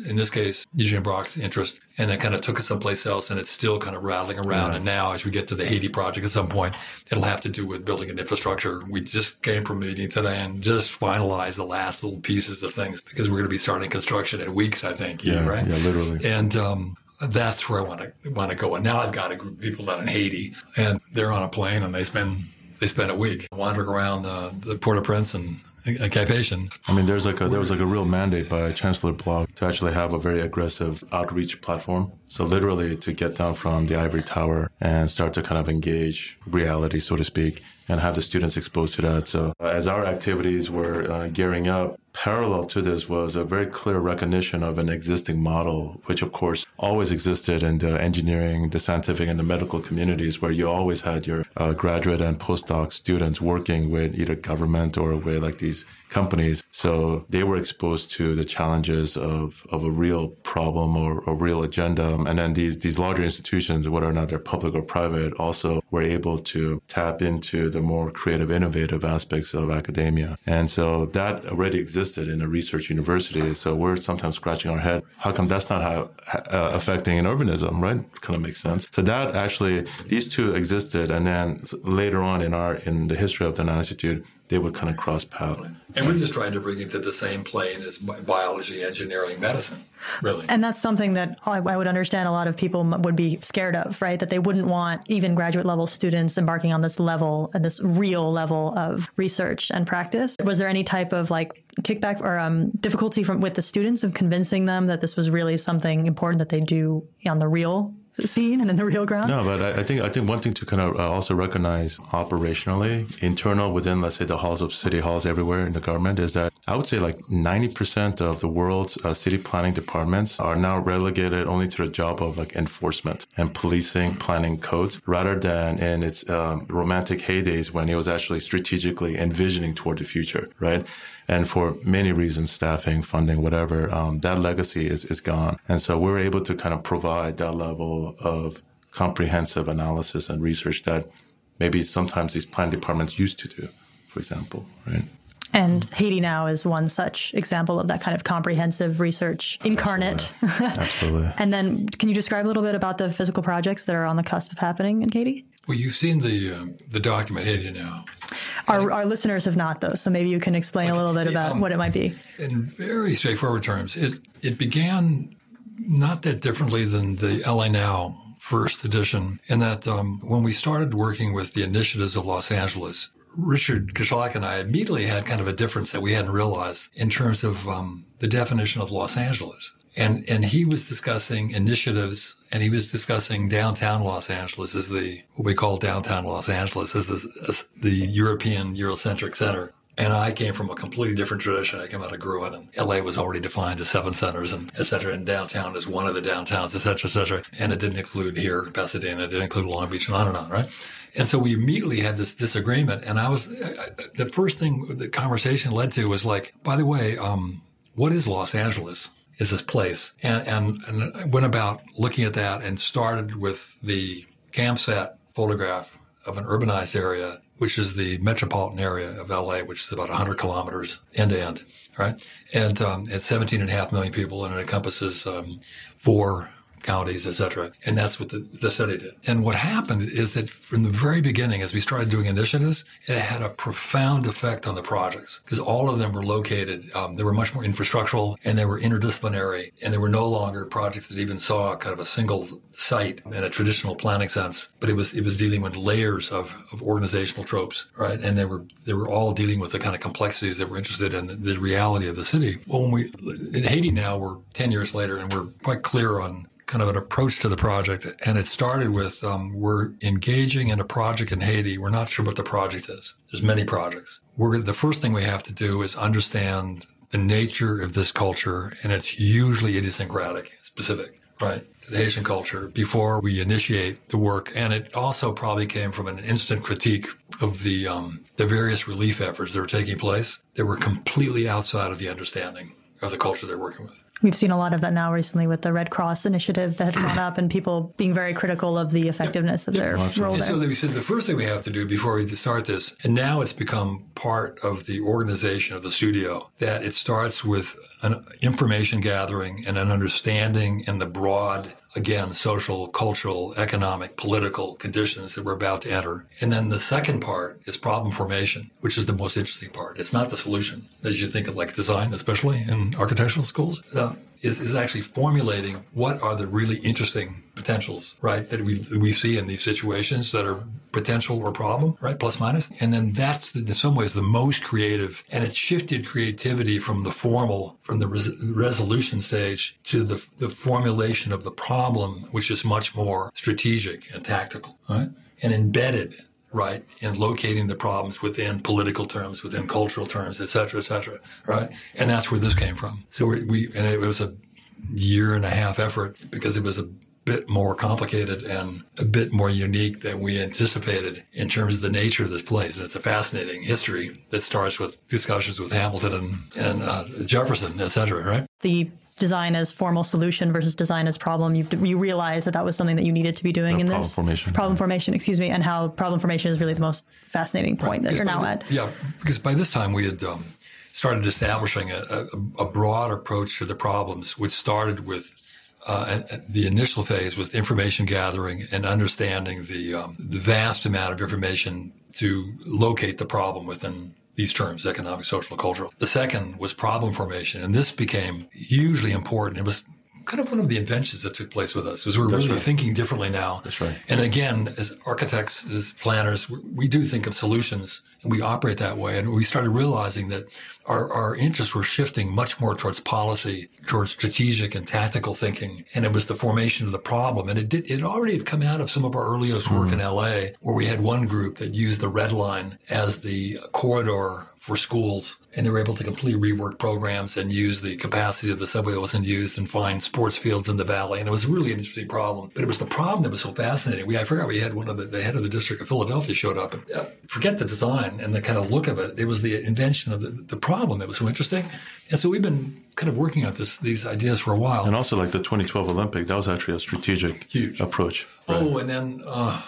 in this case, Eugene Block's interest, and it kind of took us someplace else, and it's still kind of rattling around. Yeah. And now, as we get to the Haiti project at some point, it'll have to do with building an infrastructure. We just came from a meeting today and just finalized the last little pieces of things because we're going to be starting construction in weeks, I think. Yeah, right. Yeah, literally. And um, that's where I want to want to go. And now I've got a group of people down in Haiti, and they're on a plane, and they spend they spend a week wandering around uh, the Port-au-Prince and a Cap-Haïtien. I mean, there's like a, there was like a real mandate by Chancellor Block to actually have a very aggressive outreach platform. So literally to get down from the ivory tower and start to kind of engage reality, so to speak, and have the students exposed to that. So uh, as our activities were uh, gearing up, parallel to this was a very clear recognition of an existing model, which of course always existed in the engineering, the scientific, and the medical communities, where you always had your uh, graduate and postdoc students working with either government or with like these companies. So they were exposed to the challenges of, of a real problem or a real agenda. And then these, these larger institutions, whether or not they're public or private, also were able to tap into the more creative, innovative aspects of academia. And so that already exists existed in a research university. So we're sometimes scratching our head. How come that's not how, uh, affecting in urbanism, right? Kind of makes sense. So that actually, these two existed. And then later on in our, in the history of the Now Institute, they would kind of cross paths. And we're just trying to bring it to the same plane as biology, engineering, medicine, really. And that's something that I would understand a lot of people would be scared of, right? That they wouldn't want even graduate level students embarking on this level and this real level of research and practice. Was there any type of like kickback or um, difficulty from with the students of convincing them that this was really something important that they do on the real scene and in the real ground? No, but I, I think I think one thing to kind of uh, also recognize operationally, internal within, let's say, the halls of city halls everywhere in the government is that I would say like 90% of the world's uh, city planning departments are now relegated only to the job of like enforcement and policing, planning codes, rather than in its um, romantic heydays when it was actually strategically envisioning toward the future, right? And for many reasons, staffing, funding, whatever, um, that legacy is, is gone. And so we're able to kind of provide that level of comprehensive analysis and research that maybe sometimes these plan departments used to do, for example, right? And Haiti now is one such example of that kind of comprehensive research incarnate. Absolutely. Absolutely. and then, can you describe a little bit about the physical projects that are on the cusp of happening in Haiti? Well, you've seen the uh, the document Haiti now. Our, our listeners have not, though, so maybe you can explain okay. a little bit about um, what it might be. In very straightforward terms, it it began not that differently than the LA Now first edition, in that um, when we started working with the initiatives of Los Angeles, Richard Koshalek and I immediately had kind of a difference that we hadn't realized in terms of um, the definition of Los Angeles. And, and he was discussing initiatives and he was discussing downtown Los Angeles as the, what we call downtown Los Angeles as the, as the European Eurocentric center. And I came from a completely different tradition. I came out of Gruen and LA was already defined as seven centers and et cetera. And downtown is one of the downtowns, et cetera, et cetera. And it didn't include here, Pasadena, it didn't include Long Beach and on and on, right? And so we immediately had this disagreement. And I was, the first thing the conversation led to was like, by the way, um, what is Los Angeles? Is this place? And, and, and I went about looking at that and started with the CamSat photograph of an urbanized area, which is the metropolitan area of LA, which is about 100 kilometers end to end, right? And um, it's 17 and a half million people, and it encompasses um, four counties, etc. And that's what the, the study did. And what happened is that from the very beginning, as we started doing initiatives, it had a profound effect on the projects because all of them were located. Um, they were much more infrastructural and they were interdisciplinary, and they were no longer projects that even saw kind of a single site in a traditional planning sense. But it was it was dealing with layers of, of organizational tropes, right? And they were they were all dealing with the kind of complexities that were interested in the, the reality of the city. Well, when we in Haiti now, we're ten years later, and we're quite clear on kind of an approach to the project. And it started with um, we're engaging in a project in Haiti. We're not sure what the project is. There's many projects. We're the first thing we have to do is understand the nature of this culture, and it's usually idiosyncratic, specific, right? The Haitian culture before we initiate the work, and it also probably came from an instant critique of the um, the various relief efforts that were taking place that were completely outside of the understanding of the culture they're working with. We've seen a lot of that now recently with the Red Cross initiative that has gone up and people being very critical of the effectiveness of their role And there. so we said the first thing we have to do before we start this, and now it's become part of the organization of the studio, that it starts with an information gathering and an understanding in the broad again, social, cultural, economic, political conditions that we're about to enter. And then the second part is problem formation, which is the most interesting part. It's not the solution as you think of like design, especially in architectural schools. Uh, is, is actually formulating what are the really interesting potentials, right, that we we see in these situations that are potential or problem, right, plus minus, and then that's the, in some ways the most creative, and it shifted creativity from the formal, from the res- resolution stage to the the formulation of the problem, which is much more strategic and tactical, right, and embedded right, in locating the problems within political terms, within cultural terms, et cetera, et cetera, right? And that's where this came from. So we, we and it was a year and a half effort because it was a bit more complicated and a bit more unique than we anticipated in terms of the nature of this place. And it's a fascinating history that starts with discussions with Hamilton and, and uh, Jefferson, et cetera, right? The design as formal solution versus design as problem. You you realize that that was something that you needed to be doing The in problem this formation. problem formation. Excuse me, and how problem formation is really the most fascinating point that you're now by at. Yeah, because by this time we had um, started establishing a, a, a broad approach to the problems, which started with uh, an- the initial phase with information gathering and understanding the um, the vast amount of information to locate the problem within these terms economic social cultural. The second was problem formation and this became hugely important. It was kind of one of the inventions that took place with us is we're really thinking differently now That's right. and again, as architects, as planners, we, we do think of solutions and we operate that way. And we started realizing that our, our interests were shifting much more towards policy, towards strategic and tactical thinking. And it was the formation of the problem. And it did, it already had come out of some of our earliest work mm-hmm. in LA where we had one group that used the red line as the corridor for schools. And they were able to completely rework programs and use the capacity of the subway that wasn't used and find sports fields in the valley. And it was really an interesting problem. But it was the problem that was so fascinating. We, I forgot we had one of the, the head of the district of Philadelphia showed up. And, uh, forget the design and the kind of look of it. It was the invention of the, the problem that was so interesting. And so we've been kind of working on this, these ideas for a while. And also, like the 2012 Olympic, that was actually a strategic Huge. approach. Oh, and then, uh,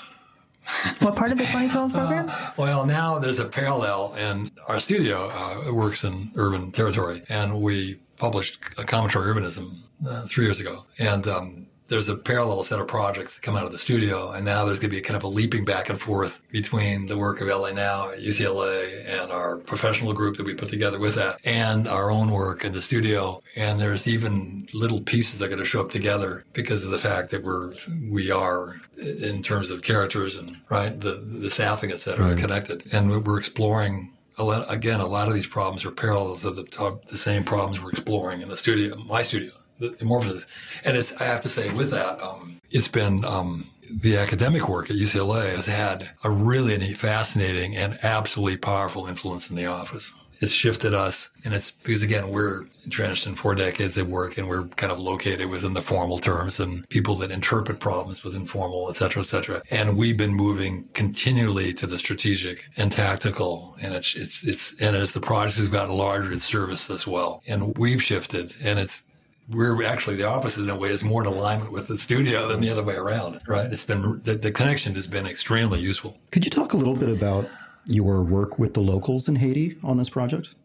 What part of the 2012 program? Well, now there's a parallel, and our studio uh, works in urban territory, and we published a commentary on urbanism uh, three years ago, and um, there's a parallel set of projects that come out of the studio, and now there's going to be kind of a leaping back and forth between the work of LA Now at UCLA and our professional group that we put together with that, and our own work in the studio. And there's even little pieces that are going to show up together because of the fact that we're we are in terms of characters and right the the staffing, et cetera, are connected, and we're exploring a lot, again, a lot of these problems are parallel to the, to the same problems we're exploring in the studio, my studio, the Morphosis. And it's, I have to say with that, um, it's been, um, the academic work at UCLA has had a really fascinating and absolutely powerful influence in the office. It's shifted us and it's because again, we're entrenched in four decades of work and we're kind of located within the formal terms and people that interpret problems within formal, et cetera, et cetera. And we've been moving continually to the strategic and tactical. And it's, it's, it's, and as the project has gotten larger, it's serviced as well. And we've shifted and it's, we're actually the opposite in a way is more in alignment with the studio than the other way around, right? It's been, the, the connection has been extremely useful. Could you talk a little bit about your work with the locals in Haiti on this project?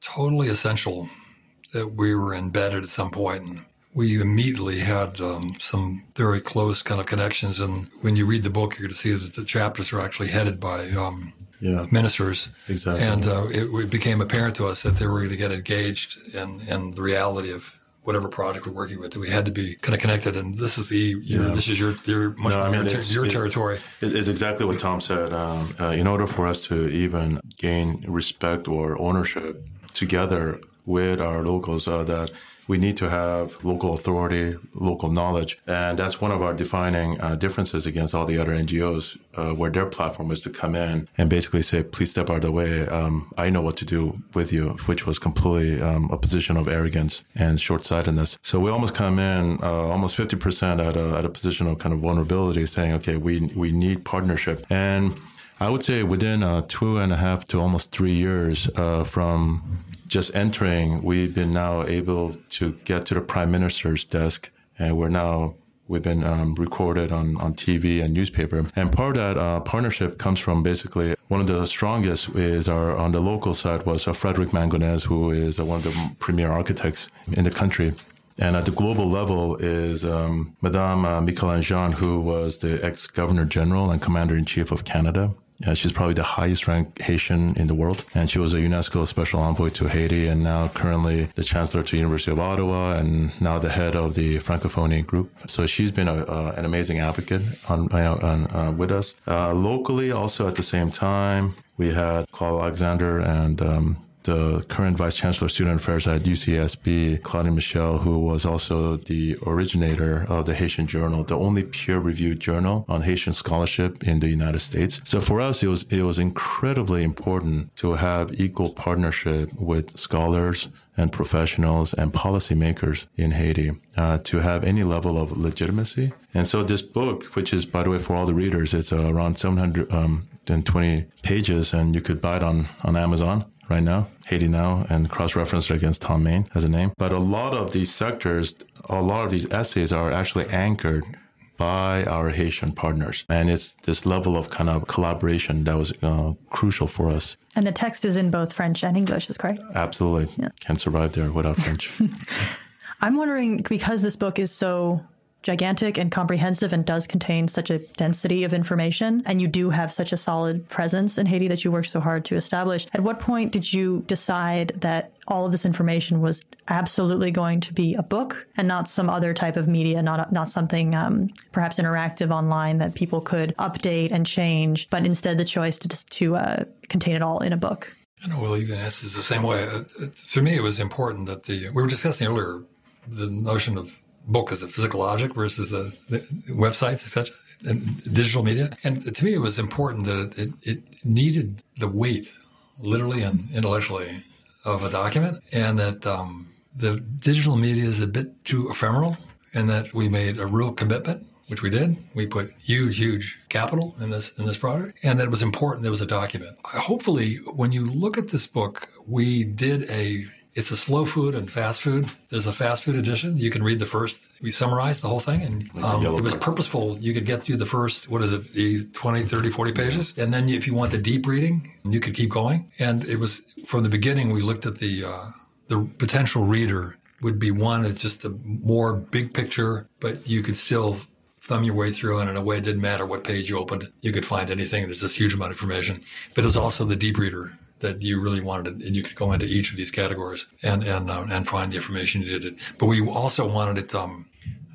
Totally essential that we were embedded at some point and we immediately had um, some very close kind of connections. And when you read the book, you're going to see that the chapters are actually headed by um, yeah. ministers. Exactly. And uh, it, it, became apparent to us that they were going to get engaged in, in the reality of whatever project we're working with, that we had to be kind of connected. And this is the your, yeah. this is your your much no, more I mean, your, your territory. It, it's exactly what Thom said. Um, uh, in order for us to even gain respect or ownership together with our locals, uh, that we need to have local authority, local knowledge. And that's one of our defining uh, differences against all the other NGOs, uh, where their platform is to come in and basically say, please step out of the way. Um, I know what to do with you, which was completely um, a position of arrogance and short sightedness. So we almost come in uh, almost 50% at a, at a position of kind of vulnerability, saying, okay, we, we need partnership. And I would say within uh, two and a half to almost three years uh, from just entering, we've been now able to get to the prime minister's desk, and we're now we've been um, recorded on, on TV and newspaper. And part of that uh, partnership comes from basically one of the strongest is our on the local side was uh, Frederic Mangonès, who is uh, one of the premier architects in the country. And at the global level is um, Madame uh, Michaëlle Jean, who was the ex-governor general and commander in chief of Canada. She's probably the highest ranked Haitian in the world. And she was a UNESCO special envoy to Haiti and now currently the chancellor to University of Ottawa and now the head of the Francophonie group. So she's been a, uh, an amazing advocate on, uh, on uh, with us. Uh, locally, also at the same time, we had Claude Alexander and um, the current Vice Chancellor of Student Affairs at UCSB, Claudine Michel, who was also the originator of the Haitian Journal, the only peer-reviewed journal on Haitian scholarship in the United States. So for us, it was it was incredibly important to have equal partnership with scholars and professionals and policymakers in Haiti uh, to have any level of legitimacy. And so this book, which is, by the way, for all the readers, it's uh, around 720 um, pages, and you could buy it on, on Amazon right now, Haiti Now, and cross-referenced against Thom Mayne as a name. But a lot of these sectors, a lot of these essays are actually anchored by our Haitian partners. And it's this level of kind of collaboration that was uh, crucial for us. And the text is in both French and English, is correct? Absolutely. Yeah. Can't survive there without French. I'm wondering, because this book is so gigantic and comprehensive and does contain such a density of information. And you do have such a solid presence in Haiti that you worked so hard to establish. At what point did you decide that all of this information was absolutely going to be a book and not some other type of media, not not something um, perhaps interactive online that people could update and change, but instead the choice to just to uh, contain it all in a book. I know Will even answers the same way. Uh, for me, it was important that the we were discussing earlier the notion of book as a physical object versus the, the websites, etc., digital media. And to me, it was important that it, it, needed the weight, literally and intellectually, of a document, and that um, the digital media is a bit too ephemeral, and that we made a real commitment. Which we did. We put huge, huge capital in this in this product, and that it was important. There was a document. Hopefully, when you look at this book, we did a it's a slow food and fast food. There's a fast food edition. You can read the first. We summarized the whole thing, and um, it was purposeful. You could get through the first, what is it, the 20, 30, 40 pages. And then if you want the deep reading, you could keep going. And it was from the beginning, we looked at the, uh, the potential reader would be one that's just a more big picture, but you could still thumb your way through and in a way it didn't matter what page you opened. You could find anything. There's this huge amount of information, but it's also the deep reader that you really wanted and you could go into each of these categories and and uh, and find the information you needed. But we also wanted it. Um,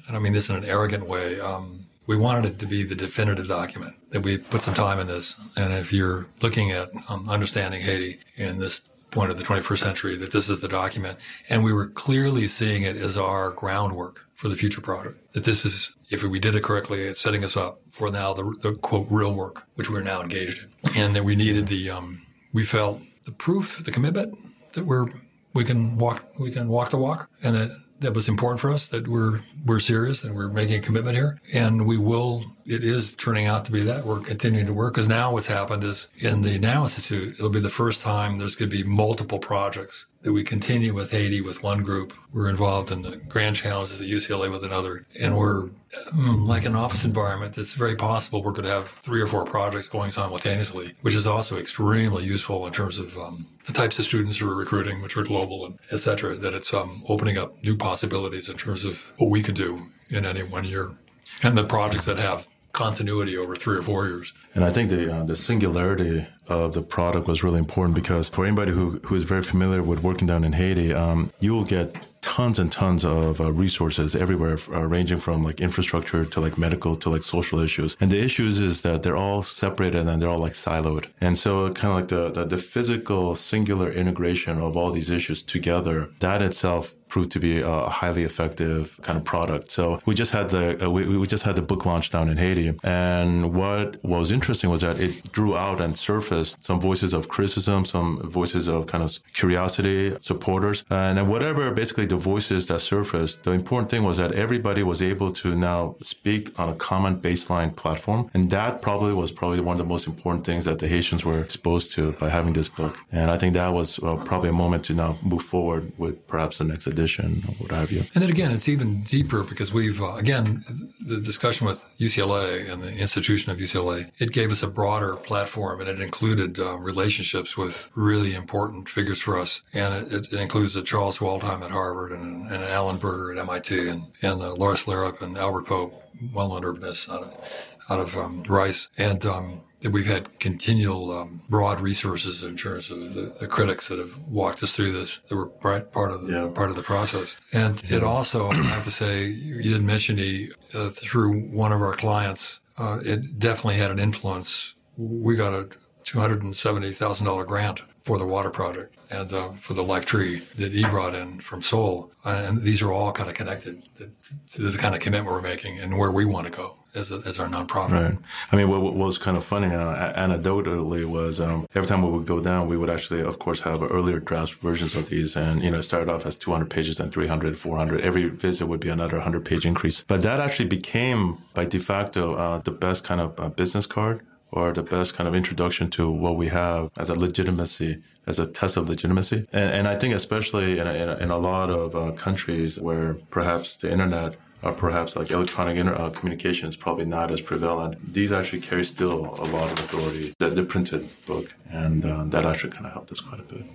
I mean this in an arrogant way. Um, we wanted it to be the definitive document that we put some time in this. And if you're looking at um, understanding Haiti in this point of the 21st century, that this is the document, and we were clearly seeing it as our groundwork for the future product. That this is, if we did it correctly, it's setting us up for now the, the quote real work, which we're now engaged in, and that we needed the um, we felt the proof, the commitment that we're we can walk we can walk the walk, and that that was important for us that we're we're serious and we're making a commitment here, and we will. It is turning out to be that we're continuing to work because now what's happened is in the Now Institute, it'll be the first time there's going to be multiple projects that we continue with Haiti with one group. We're involved in the Grand Challenges at UCLA with another. And we're um, like an office environment that's very possible we're going to have three or four projects going simultaneously, which is also extremely useful in terms of um, the types of students who are recruiting, which are global and et cetera, that it's um, opening up new possibilities in terms of what we could do in any one year. And the projects that have continuity over three or four years. And I think the uh, the singularity of the product was really important because for anybody who, who is very familiar with working down in Haiti, um, you will get tons and tons of uh, resources everywhere, uh, ranging from like infrastructure to like medical to like social issues. And the issues is that they're all separated and they're all like siloed. And so kind of like the, the, the physical singular integration of all these issues together, that itself proved to be a highly effective kind of product. So we just had the uh, we, we just had the book launch down in Haiti, and what was interesting was that it drew out and surfaced some voices of criticism, some voices of kind of curiosity, supporters, and whatever basically the voices that surfaced. The important thing was that everybody was able to now speak on a common baseline platform, and that probably was probably one of the most important things that the Haitians were exposed to by having this book. And I think that was uh, probably a moment to now move forward with perhaps the next edition or what have you. And then again, it's even deeper because we've, uh, again, the discussion with UCLA and the institution of UCLA, it gave us a broader platform and it included uh, relationships with really important figures for us. And it, it includes the Charles Waldheim at Harvard and, and Alan Berger at MIT and, and uh, Lars Lerup and Albert Pope, well-known urbanists out of, out of um, Rice. And, um, we've had continual um, broad resources in terms of the, the, critics that have walked us through this that were part, part of the yeah. part of the process. And yeah. it also, I have to say, you didn't mention he uh, through one of our clients. Uh, it definitely had an influence. We got a two hundred and seventy thousand dollar grant for the water project and uh, for the life tree that he brought in from Seoul. And these are all kind of connected to the kind of commitment we're making and where we want to go as, a, as our nonprofit. Right. I mean, what, what was kind of funny uh, anecdotally was um, every time we would go down, we would actually, of course, have earlier draft versions of these. And, you know, it started off as 200 pages and 300, 400. Every visit would be another 100 page increase. But that actually became, by de facto, uh, the best kind of uh, business card or the best kind of introduction to what we have as a legitimacy, as a test of legitimacy. And, and I think especially in a, in a, in a lot of uh, countries where perhaps the internet or perhaps like electronic inter- uh, communication is probably not as prevalent. These actually carry still a lot of authority, the, the printed book, and uh, that actually kind of helped us quite a bit.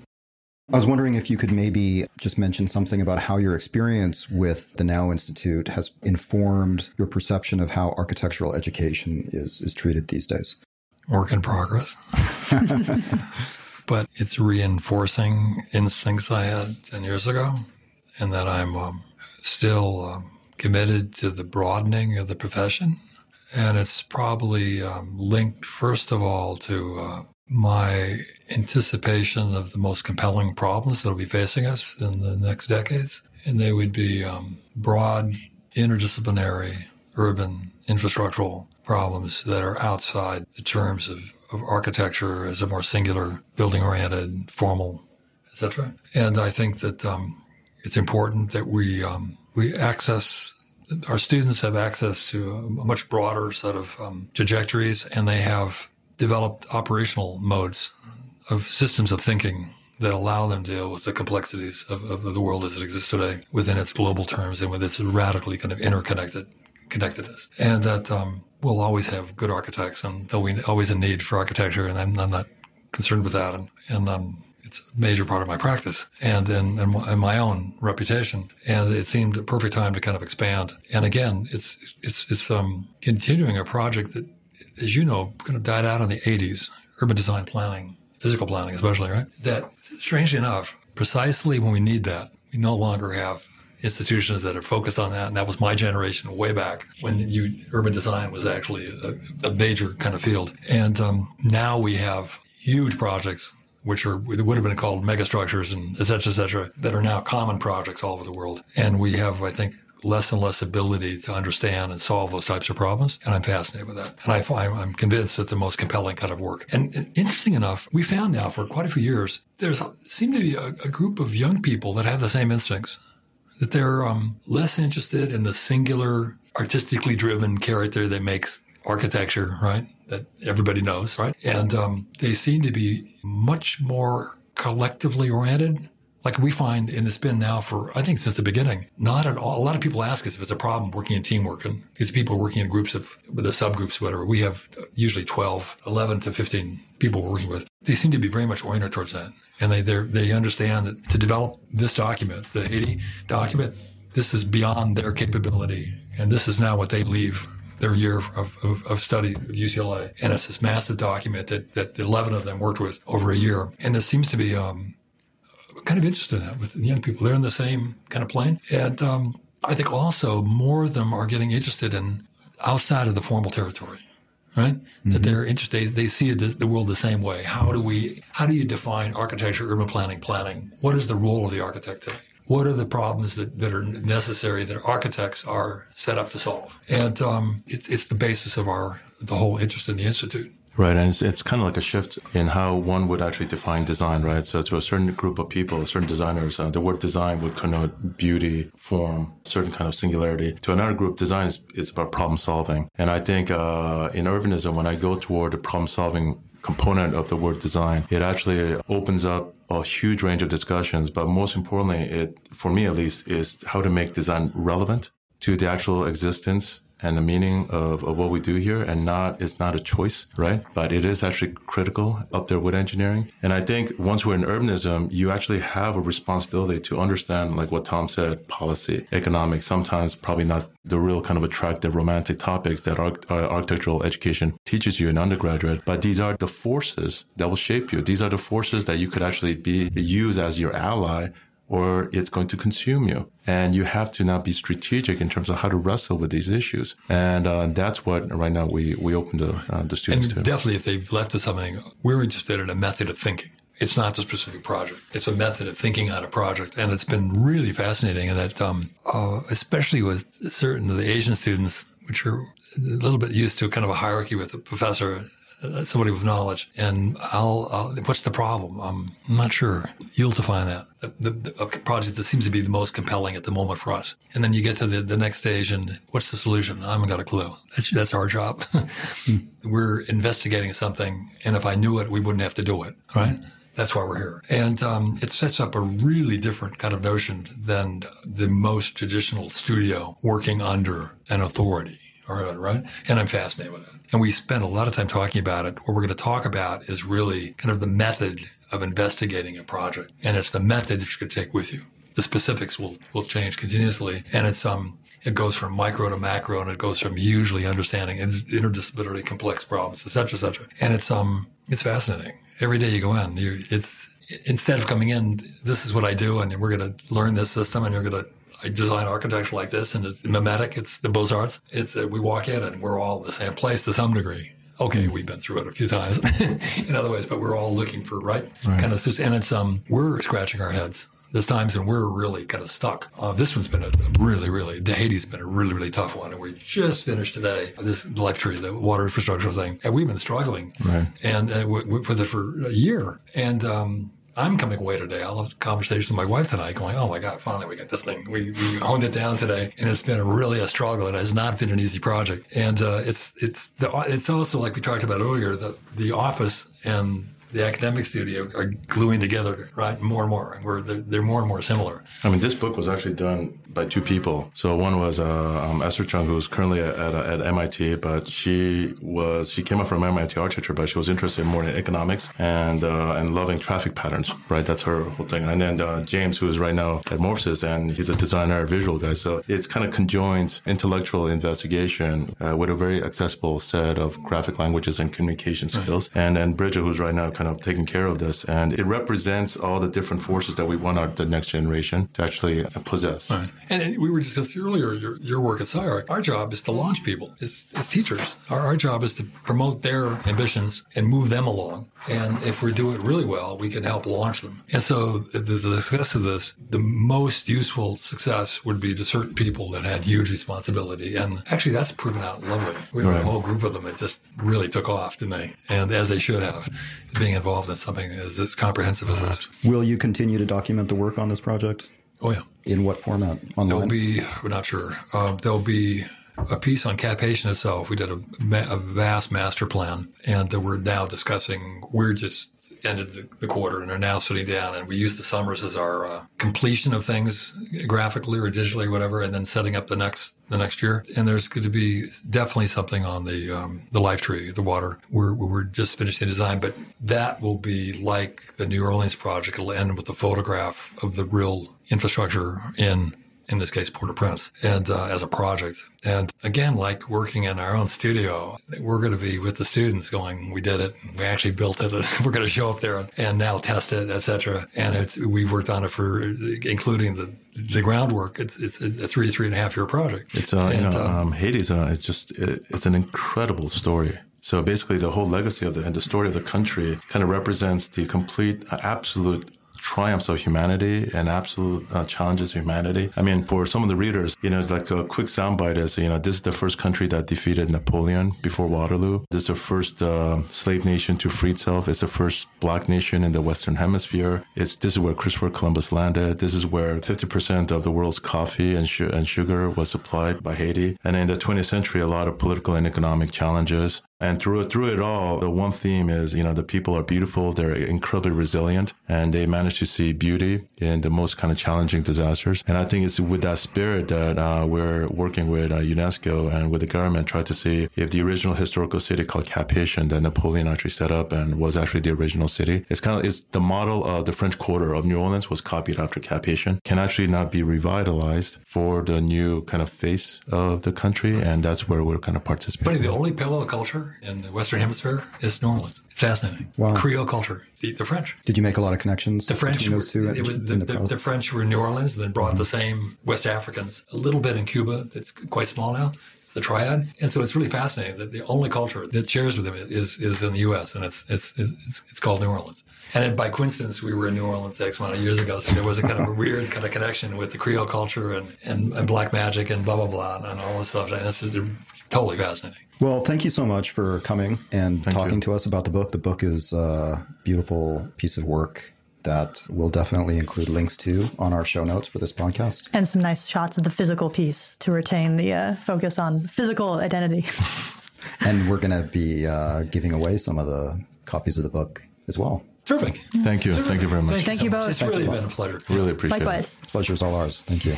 I was wondering if you could maybe just mention something about how your experience with the Now Institute has informed your perception of how architectural education is, is treated these days. Work in progress. but it's reinforcing instincts I had 10 years ago, and that I'm um, still um, committed to the broadening of the profession. And it's probably um, linked, first of all, to uh, my anticipation of the most compelling problems that will be facing us in the next decades. And they would be um, broad, interdisciplinary, urban, infrastructural problems that are outside the terms of, of architecture as a more singular, building oriented, formal, etc. And I think that um, it's important that we um, we access our students have access to a much broader set of um, trajectories, and they have developed operational modes of systems of thinking that allow them to deal with the complexities of, of the world as it exists today within its global terms and with its radically kind of interconnected connectedness. And that um, we'll always have good architects, and there'll be always a need for architecture, and I'm, I'm not concerned with that. And, and um, it's a major part of my practice and in, in, my own reputation. And it seemed a perfect time to kind of expand. And again, it's, it's, it's, um, continuing a project that, as you know, kind of died out in the 80s, urban design planning, physical planning, especially, right? That strangely enough, precisely when we need that, we no longer have institutions that are focused on that. And that was my generation way back when you, urban design was actually a, a major kind of field. And um, now we have huge projects which are would have been called megastructures and et cetera, et cetera, that are now common projects all over the world. And we have, I think, less and less ability to understand and solve those types of problems. And I'm fascinated with that. And I, I'm convinced that the most compelling kind of work. And interesting enough, we found now for quite a few years, there's seemed to be a, a group of young people that have the same instincts, that they're um, less interested in the singular, artistically driven character that makes architecture, right? That everybody knows, right? And um, they seem to be much more collectively oriented, Like we find, and it's been now for, I think since the beginning, not at all. A lot of people ask us if it's a problem working in teamwork and these people are working in groups of, the subgroups, whatever. We have usually 12, 11 to 15 people we're working with. They seem to be very much oriented towards that. And they, they understand that to develop this document, the Haiti document, this is beyond their capability. And this is now what they leave their year of, of, of, study at UCLA. And it's this massive document that, that 11 of them worked with over a year. And there seems to be um, kind of interested in that with young people. They're in the same kind of plane. And um, I think also more of them are getting interested in outside of the formal territory. Right, mm-hmm. that they're interested. They see the, the world the same way. How do we? How do you define architecture, urban planning, planning? What is the role of the architect today? what are the problems that, that are necessary that architects are set up to solve? And um, it's, it's the basis of our the whole interest in the institute. Right, and it's, it's kind of like a shift in how one would actually define design, right? So to a certain group of people, certain designers, uh, the word design would connote beauty, form, certain kind of singularity. To another group, design is, is about problem solving. And I think uh, in urbanism, when I go toward the problem solving component of the word design, it actually opens up a huge range of discussions. But most importantly, it, for me at least, is how to make design relevant to the actual existence and the meaning of, of what we do here and not it's not a choice right? But it is actually critical up there with engineering. And i think once we're in urbanism you actually have a responsibility to understand like what Thom said policy economics sometimes probably not the real kind of attractive romantic topics that uh, architectural education teaches you in undergraduate but these are the forces that will shape you. These are the forces that you could actually be use as your ally or it's going to consume you. And you have to now be strategic in terms of how to wrestle with these issues. And uh, that's what right now we, we open to uh, the students and to. Definitely, if they've left us something, we're interested in a method of thinking. It's not a specific project. It's a method of thinking on a project. And it's been really fascinating in that, um, uh, especially with certain of the Asian students, which are a little bit used to kind of a hierarchy with a professor somebody with knowledge, and I'll, I'll, what's the problem? I'm not sure. You'll define that. The, the, the, project that seems to be the most compelling at the moment for us. And then you get to the, the next stage, and what's the solution? I haven't got a clue. That's, that's our job. We're investigating something, and if I knew it, we wouldn't have to do it, right? That's why we're here. And um, it sets up a really different kind of notion than the most traditional studio working under an authority right? And I'm fascinated with it. And we spend a lot of time talking about it. What we're going to talk about is really kind of the method of investigating a project. And it's the method that you're going to take with you. The specifics will, will change continuously. And it's, um, it goes from micro to macro and it goes from usually understanding interdisciplinary complex problems, et cetera, et cetera. And it's, um, it's fascinating. Every day you go in, it's, instead of coming in, this is what I do and we're going to learn this system and you're going to I design architecture like this, and it's mimetic. It's the Beaux Arts. It's uh, we walk in and we're all in the same place to some degree. Okay, we've been through it a few times in other ways, but we're all looking for right, right. kind of just, and it's um we're scratching our heads. There's times when we're really kind of stuck. Uh, this one's been a really, really, the Haiti's been a really, really tough one. And we just finished today this life tree, the water infrastructure thing. And we've been struggling right. and uh, with it for a year. And, um, I'm coming away today. I'll have a conversation with my wife tonight going, oh my God, finally we got this thing. We, we honed it down today and it's been really a struggle. And it has not been an easy project. And, uh, it's, it's the, it's also like we talked about earlier, the, the office and the academic studio are gluing together, right? More and more. We're, they're, they're more and more similar. I mean, this book was actually done by two people. So one was uh, um, Esther Chung, who's currently at, at, at, MIT, but she was she came up from MIT architecture, but she was interested more in economics and uh, and loving traffic patterns. Right, that's her whole thing. And then uh, James, who is right now at Morphosis, and he's a designer, a visual guy. So it's kind of conjoins intellectual investigation uh, with a very accessible set of graphic languages and communication skills. Right. And then Bridget, who's right now kind of taking care of this, and it represents all the different forces that we want our the next generation to actually possess. Right. And we were discussing earlier your, your work at SCI-Arc. Our job is to launch people as, as teachers. Our, our job is to promote their ambitions and move them along. And if we do it really well, we can help launch them. And so the, the success of this, the most useful success would be to certain people that had huge responsibility. And actually, that's proven out lovely. We have right. a whole group of them that just really took off, didn't they? And as they should have, being involved in something as, as comprehensive as this. Will you continue to document the work on this project? Oh, yeah. In what format? Online? There'll be, we're not sure. Uh, there'll be a piece on Cap-Haïtien itself. We did a, a, vast master plan, and that we're now discussing. We're just ended the, the, quarter and are now sitting down. And we use the summers as our uh, completion of things graphically or digitally, or whatever, and then setting up the next the next year. And there's going to be definitely something on the um, the life tree, the water. We're we're just finishing the design, but that will be like the New Orleans project. It'll end with a photograph of the real infrastructure in in this case, Port-au-Prince, and uh, as a project. And again, like working in our own studio, we're going to be with the students going, we did it. We actually built it. we're going to show up there and now test it, etc. And it's, we worked on it for, including the, the groundwork. It's, it's a three, three and a half year project. It's, uh, and, you know, um, Haiti's, uh, it's just, it, it's an incredible story. So basically, the whole legacy of the and the story of the country kind of represents the complete, absolute triumphs of humanity and absolute uh, challenges humanity. I mean, for some of the readers, you know, it's like a quick soundbite is, you know, this is the first country that defeated Napoleon before Waterloo. This is the first uh, slave nation to free itself. It's the first black nation in the Western Hemisphere. It's this is where Christopher Columbus landed. This is where 50% of the world's coffee and, sh- and sugar was supplied by Haiti. And in the 20th century, a lot of political and economic challenges. And through it, through it all, the one theme is, you know, the people are beautiful. They're incredibly resilient and they manage to see beauty in the most kind of challenging disasters. And I think it's with that spirit that uh, we're working with uh, UNESCO and with the government, try to see if the original historical city called Cap-Haïtien that Napoleon actually set up and was actually the original city. It's kind of, it's the model of the French Quarter of New Orleans was copied after Cap-Haïtien can actually not be revitalized for the new kind of face of the country. And that's where we're kind of participating. Funny, the only parallel culture in the Western Hemisphere is New Orleans. It's fascinating. Wow. Creole culture, the, the, French. Did you make a lot of connections? The French, between those two. It was the, the, the, French were in New Orleans, and then brought mm-hmm. the same West Africans. A little bit in Cuba. It's quite small now. The triad, and so it's really fascinating that the only culture that shares with them is is in the U.S. and it's it's it's, it's called New Orleans. And by coincidence, we were in New Orleans X amount of years ago, so there was a kind of a weird kind of connection with the Creole culture and, and, and black magic and blah blah blah and all this stuff. And it's totally fascinating. Well, thank you so much for coming and thank talking you. to us about the book. The book is a beautiful piece of work that we'll definitely include links to on our show notes for this podcast. And some nice shots of the physical piece to retain the uh, focus on physical identity. and we're going to be uh, giving away some of the copies of the book as well. Terrific. Thank you. Terrific. Thank you very much. Thank, Thank you, so both. It's really been a pleasure. Really appreciate Likewise. it. Pleasure's all ours. Thank you.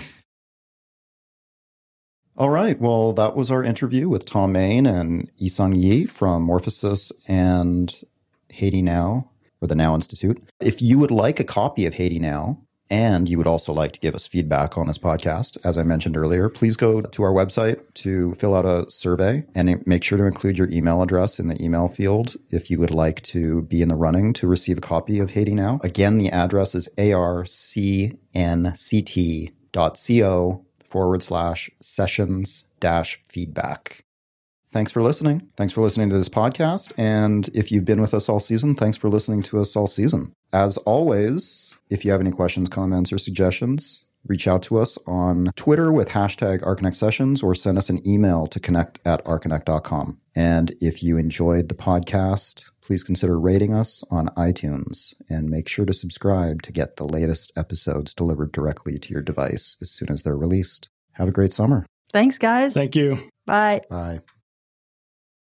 All right. Well, that was our interview with Thom Mayne and Eui-Sung Yi from Morphosis and Haiti Now, or the Now Institute. If you would like a copy of Haiti Now, and you would also like to give us feedback on this podcast, as I mentioned earlier, please go to our website to fill out a survey and make sure to include your email address in the email field if you would like to be in the running to receive a copy of Haiti Now. Again, the address is arcnct.co forward slash sessions dash feedback. Thanks for listening. Thanks for listening to this podcast. And if you've been with us all season, thanks for listening to us all season. As always, if you have any questions, comments, or suggestions, reach out to us on Twitter with hashtag Archinect Sessions or send us an email to connect at archinect.com. And if you enjoyed the podcast, please consider rating us on iTunes and make sure to subscribe to get the latest episodes delivered directly to your device as soon as they're released. Have a great summer. Thanks, guys. Thank you. Bye. Bye.